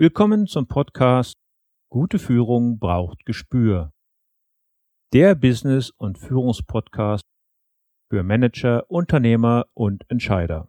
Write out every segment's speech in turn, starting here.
Willkommen zum Podcast Gute Führung braucht Gespür. Der Business- und Führungspodcast für Manager, Unternehmer und Entscheider.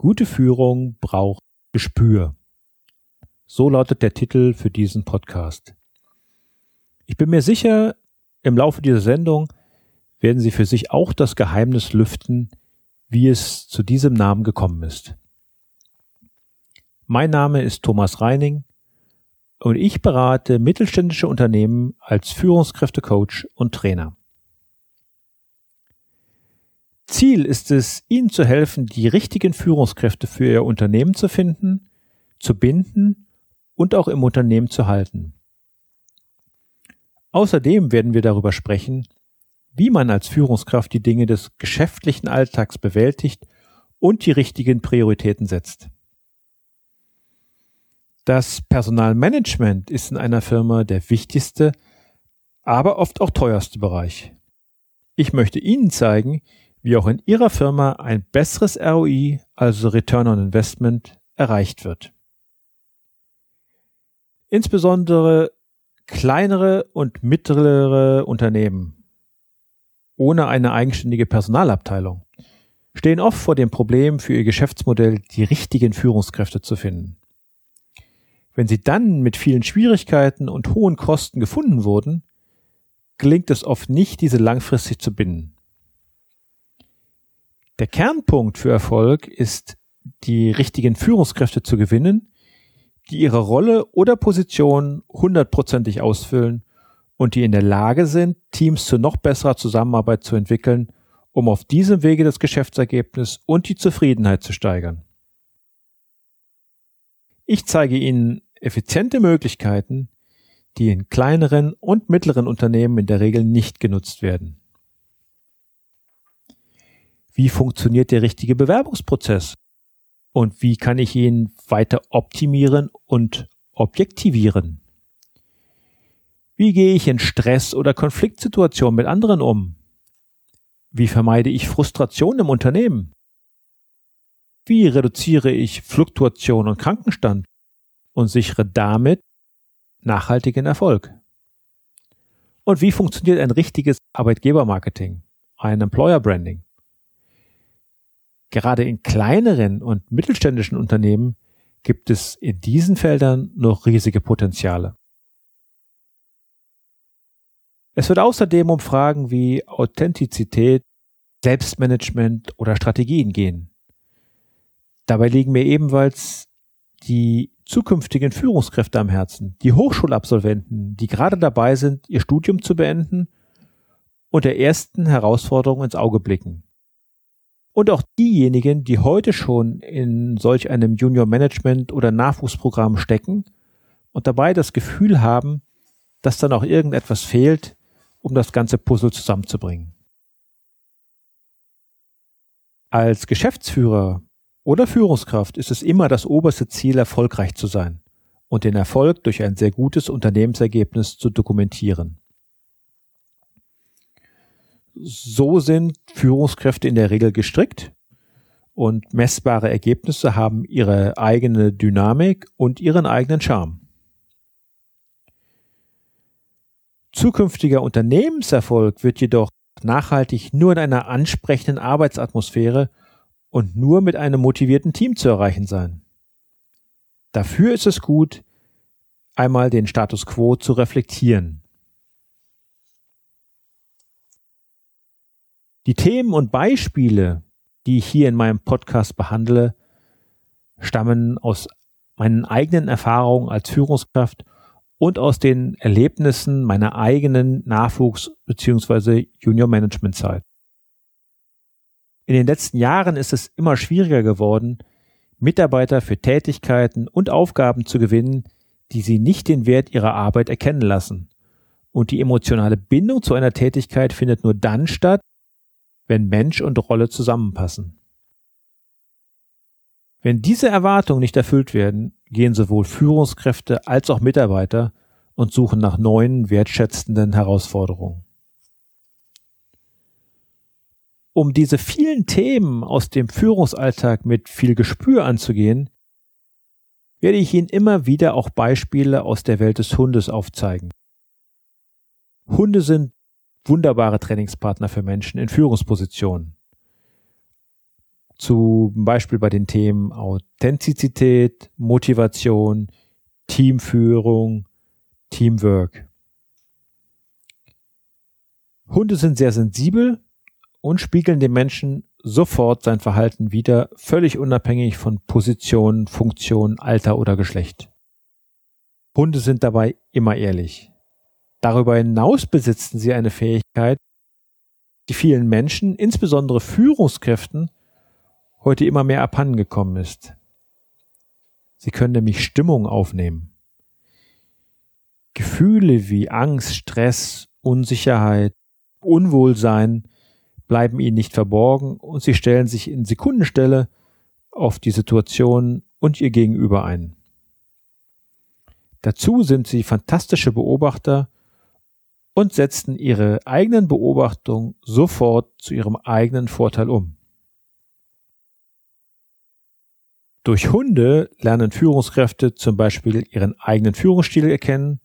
Gute Führung braucht Gespür. So lautet der Titel für diesen Podcast. Ich bin mir sicher, im Laufe dieser Sendung werden Sie für sich auch das Geheimnis lüften, wie es zu diesem Namen gekommen ist. Mein Name ist Thomas Reining und ich berate mittelständische Unternehmen als Führungskräftecoach und Trainer. Ziel ist es, Ihnen zu helfen, die richtigen Führungskräfte für Ihr Unternehmen zu finden, zu binden und auch im Unternehmen zu halten. Außerdem werden wir darüber sprechen, wie man als Führungskraft die Dinge des geschäftlichen Alltags bewältigt und die richtigen Prioritäten setzt. Das Personalmanagement ist in einer Firma der wichtigste, aber oft auch teuerste Bereich. Ich möchte Ihnen zeigen, wie auch in Ihrer Firma ein besseres ROI, also Return on Investment, erreicht wird. Insbesondere kleinere und mittlere Unternehmen ohne eine eigenständige Personalabteilung stehen oft vor dem Problem, für ihr Geschäftsmodell die richtigen Führungskräfte zu finden. Wenn sie dann mit vielen Schwierigkeiten und hohen Kosten gefunden wurden, gelingt es oft nicht, diese langfristig zu binden. Der Kernpunkt für Erfolg ist, die richtigen Führungskräfte zu gewinnen, die ihre Rolle oder Position hundertprozentig ausfüllen und die in der Lage sind, Teams zu noch besserer Zusammenarbeit zu entwickeln, um auf diesem Wege das Geschäftsergebnis und die Zufriedenheit zu steigern. Ich zeige Ihnen effiziente Möglichkeiten, die in kleineren und mittleren Unternehmen in der Regel nicht genutzt werden. Wie funktioniert der richtige Bewerbungsprozess? Und wie kann ich ihn weiter optimieren und objektivieren? Wie gehe ich in Stress- oder Konfliktsituationen mit anderen um? Wie vermeide ich Frustration im Unternehmen? Wie reduziere ich Fluktuation und Krankenstand und sichere damit nachhaltigen Erfolg? Und wie funktioniert ein richtiges Arbeitgebermarketing, ein Employer Branding? Gerade in kleineren und mittelständischen Unternehmen gibt es in diesen Feldern noch riesige Potenziale. Es wird außerdem um Fragen wie Authentizität, Selbstmanagement oder Strategien gehen. Dabei liegen mir ebenfalls die zukünftigen Führungskräfte am Herzen, die Hochschulabsolventen, die gerade dabei sind, ihr Studium zu beenden und der ersten Herausforderungen ins Auge blicken und auch diejenigen, die heute schon in solch einem Junior Management oder Nachwuchsprogramm stecken und dabei das Gefühl haben, dass dann auch irgendetwas fehlt, um das ganze Puzzle zusammenzubringen. Als Geschäftsführer oder Führungskraft ist es immer das oberste Ziel, erfolgreich zu sein und den Erfolg durch ein sehr gutes Unternehmensergebnis zu dokumentieren. So sind Führungskräfte in der Regel gestrickt und messbare Ergebnisse haben ihre eigene Dynamik und ihren eigenen Charme. Zukünftiger Unternehmenserfolg wird jedoch nachhaltig nur in einer ansprechenden Arbeitsatmosphäre und nur mit einem motivierten Team zu erreichen sein. Dafür ist es gut, einmal den Status quo zu reflektieren. Die Themen und Beispiele, die ich hier in meinem Podcast behandle, stammen aus meinen eigenen Erfahrungen als Führungskraft und aus den Erlebnissen meiner eigenen Nachwuchs- bzw. Junior-Management-Zeit. In den letzten Jahren ist es immer schwieriger geworden, Mitarbeiter für Tätigkeiten und Aufgaben zu gewinnen, die sie nicht den Wert ihrer Arbeit erkennen lassen. Und die emotionale Bindung zu einer Tätigkeit findet nur dann statt, wenn Mensch und Rolle zusammenpassen. Wenn diese Erwartungen nicht erfüllt werden, gehen sowohl Führungskräfte als auch Mitarbeiter und suchen nach neuen, wertschätzenden Herausforderungen. Um diese vielen Themen aus dem Führungsalltag mit viel Gespür anzugehen, werde ich Ihnen immer wieder auch Beispiele aus der Welt des Hundes aufzeigen. Hunde sind wunderbare Trainingspartner für Menschen in Führungspositionen. Zum Beispiel bei den Themen Authentizität, Motivation, Teamführung, Teamwork. Hunde sind sehr sensibel und spiegeln dem Menschen sofort sein Verhalten wider, völlig unabhängig von Position, Funktion, Alter oder Geschlecht. Hunde sind dabei immer ehrlich. Darüber hinaus besitzen sie eine Fähigkeit, die vielen Menschen, insbesondere Führungskräften, heute immer mehr abhandengekommen ist. Sie können nämlich Stimmung aufnehmen. Gefühle wie Angst, Stress, Unsicherheit, Unwohlsein bleiben ihnen nicht verborgen und sie stellen sich in Sekundenstelle auf die Situation und ihr Gegenüber ein. Dazu sind sie fantastische Beobachter und setzen ihre eigenen Beobachtungen sofort zu ihrem eigenen Vorteil um. Durch Hunde lernen Führungskräfte zum Beispiel ihren eigenen Führungsstil erkennen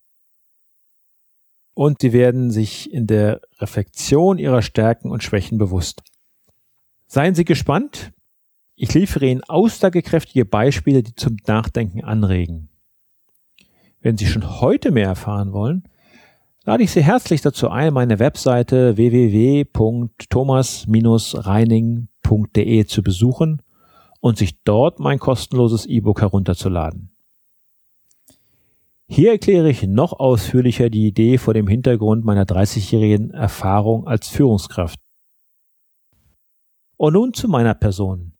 und sie werden sich in der Reflexion ihrer Stärken und Schwächen bewusst. Seien Sie gespannt. Ich liefere Ihnen aussagekräftige Beispiele, die zum Nachdenken anregen. Wenn Sie schon heute mehr erfahren wollen, lade ich Sie herzlich dazu ein, meine Webseite www.thomas-reining.de zu besuchen und sich dort mein kostenloses E-Book herunterzuladen. Hier erkläre ich noch ausführlicher die Idee vor dem Hintergrund meiner 30-jährigen Erfahrung als Führungskraft. Und nun zu meiner Person.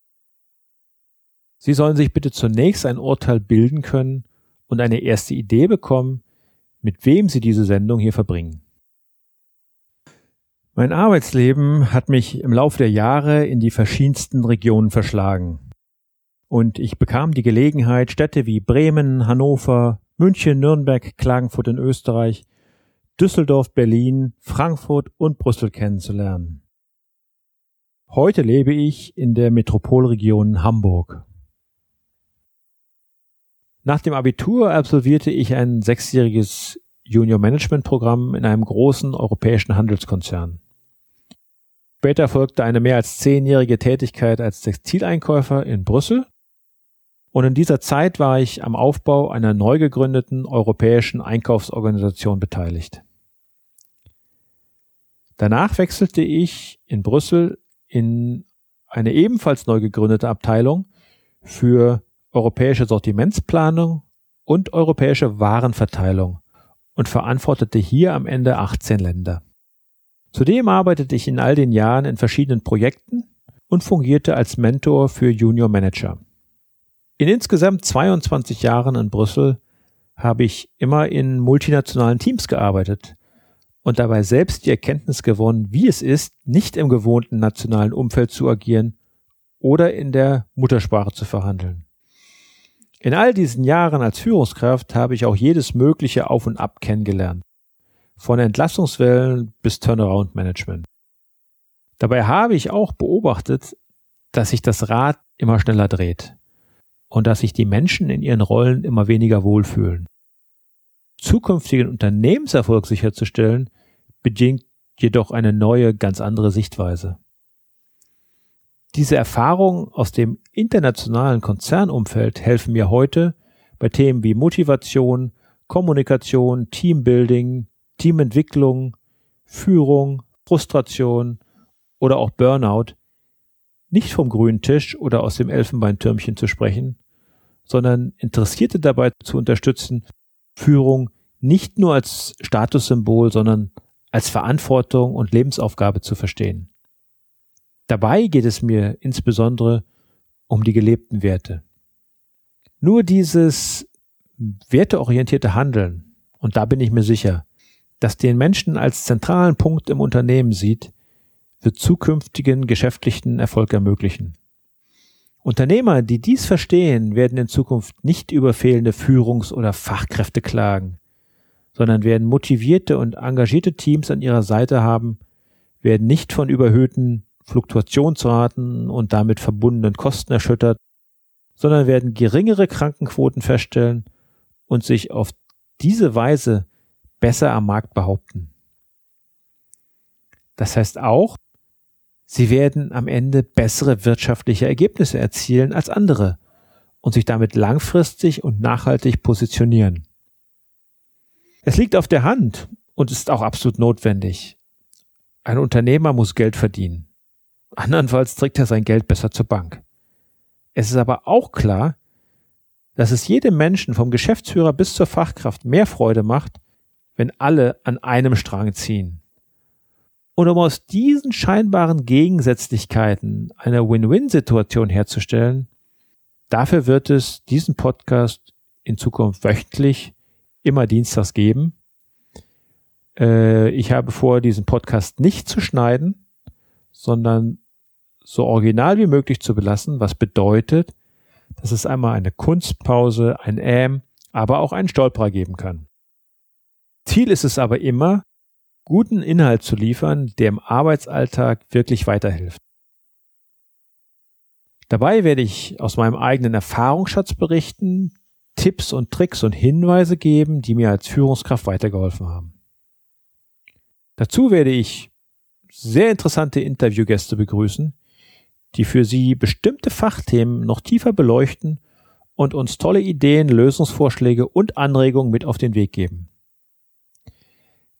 Sie sollen sich bitte zunächst ein Urteil bilden können und eine erste Idee bekommen, mit wem Sie diese Sendung hier verbringen. Mein Arbeitsleben hat mich im Laufe der Jahre in die verschiedensten Regionen verschlagen. Und ich bekam die Gelegenheit, Städte wie Bremen, Hannover, München, Nürnberg, Klagenfurt in Österreich, Düsseldorf, Berlin, Frankfurt und Brüssel kennenzulernen. Heute lebe ich in der Metropolregion Hamburg. Nach dem Abitur absolvierte ich ein sechsjähriges Junior Management Programm in einem großen europäischen Handelskonzern. Später folgte eine mehr als zehnjährige Tätigkeit als Textileinkäufer in Brüssel und in dieser Zeit war ich am Aufbau einer neu gegründeten europäischen Einkaufsorganisation beteiligt. Danach wechselte ich in Brüssel in eine ebenfalls neu gegründete Abteilung für europäische Sortimentsplanung und europäische Warenverteilung und verantwortete hier am Ende 18 Länder. Zudem arbeitete ich in all den Jahren in verschiedenen Projekten und fungierte als Mentor für Junior Manager. In insgesamt 22 Jahren in Brüssel habe ich immer in multinationalen Teams gearbeitet und dabei selbst die Erkenntnis gewonnen, wie es ist, nicht im gewohnten nationalen Umfeld zu agieren oder in der Muttersprache zu verhandeln. In all diesen Jahren als Führungskraft habe ich auch jedes mögliche Auf und Ab kennengelernt. Von Entlassungswellen bis Turnaround Management. Dabei habe ich auch beobachtet, dass sich das Rad immer schneller dreht und dass sich die Menschen in ihren Rollen immer weniger wohlfühlen. Zukünftigen Unternehmenserfolg sicherzustellen, bedingt jedoch eine neue, ganz andere Sichtweise. Diese Erfahrungen aus dem internationalen Konzernumfeld helfen mir heute bei Themen wie Motivation, Kommunikation, Teambuilding, Teamentwicklung, Führung, Frustration oder auch Burnout nicht vom grünen Tisch oder aus dem Elfenbeintürmchen zu sprechen, sondern Interessierte dabei zu unterstützen, Führung nicht nur als Statussymbol, sondern als Verantwortung und Lebensaufgabe zu verstehen. Dabei geht es mir insbesondere um die gelebten Werte. Nur dieses werteorientierte Handeln, und da bin ich mir sicher, dass den Menschen als zentralen Punkt im Unternehmen sieht, wird zukünftigen geschäftlichen Erfolg ermöglichen. Unternehmer, die dies verstehen, werden in Zukunft nicht über fehlende Führungs- oder Fachkräfte klagen, sondern werden motivierte und engagierte Teams an ihrer Seite haben, werden nicht von überhöhten Fluktuationsraten und damit verbundenen Kosten erschüttert, sondern werden geringere Krankenquoten feststellen und sich auf diese Weise besser am Markt behaupten. Das heißt auch, sie werden am Ende bessere wirtschaftliche Ergebnisse erzielen als andere und sich damit langfristig und nachhaltig positionieren. Es liegt auf der Hand und ist auch absolut notwendig. Ein Unternehmer muss Geld verdienen. Andernfalls trägt er sein Geld besser zur Bank. Es ist aber auch klar, dass es jedem Menschen vom Geschäftsführer bis zur Fachkraft mehr Freude macht, wenn alle an einem Strang ziehen. Und um aus diesen scheinbaren Gegensätzlichkeiten eine Win-Win-Situation herzustellen, dafür wird es diesen Podcast in Zukunft wöchentlich immer dienstags geben. Äh, ich habe vor, diesen Podcast nicht zu schneiden, sondern so original wie möglich zu belassen, was bedeutet, dass es einmal eine Kunstpause, ein Ähm, aber auch einen Stolperer geben kann. Ziel ist es aber immer, guten Inhalt zu liefern, der im Arbeitsalltag wirklich weiterhilft. Dabei werde ich aus meinem eigenen Erfahrungsschatz berichten, Tipps und Tricks und Hinweise geben, die mir als Führungskraft weitergeholfen haben. Dazu werde ich sehr interessante Interviewgäste begrüßen, die für Sie bestimmte Fachthemen noch tiefer beleuchten und uns tolle Ideen, Lösungsvorschläge und Anregungen mit auf den Weg geben.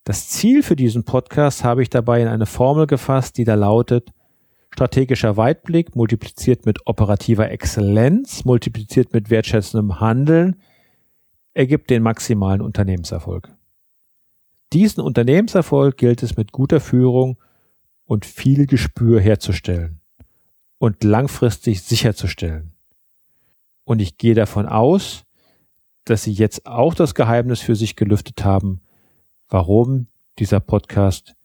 Das Ziel für diesen Podcast habe ich dabei in eine Formel gefasst, die da lautet, strategischer Weitblick multipliziert mit operativer Exzellenz, multipliziert mit wertschätzendem Handeln, ergibt den maximalen Unternehmenserfolg. Diesen Unternehmenserfolg gilt es mit guter Führung und viel Gespür herzustellen und langfristig sicherzustellen. Und ich gehe davon aus, dass Sie jetzt auch das Geheimnis für sich gelüftet haben, warum dieser Podcast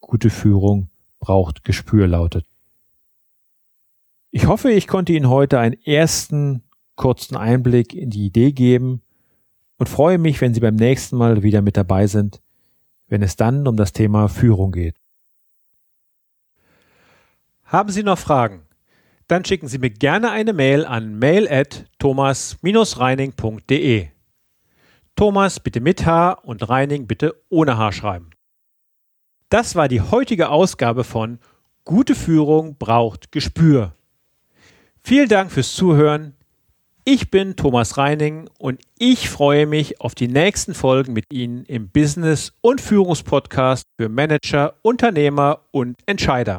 gute Führung braucht Gespür lautet. Ich hoffe, ich konnte Ihnen heute einen ersten kurzen Einblick in die Idee geben und freue mich, wenn Sie beim nächsten Mal wieder mit dabei sind, wenn es dann um das Thema Führung geht. Haben Sie noch Fragen? Dann schicken Sie mir gerne eine Mail an mail at thomas-reining.de. Thomas bitte mit H und Reining bitte ohne H schreiben. Das war die heutige Ausgabe von Gute Führung braucht Gespür. Vielen Dank fürs Zuhören. Ich bin Thomas Reining und ich freue mich auf die nächsten Folgen mit Ihnen im Business- und Führungspodcast für Manager, Unternehmer und Entscheider.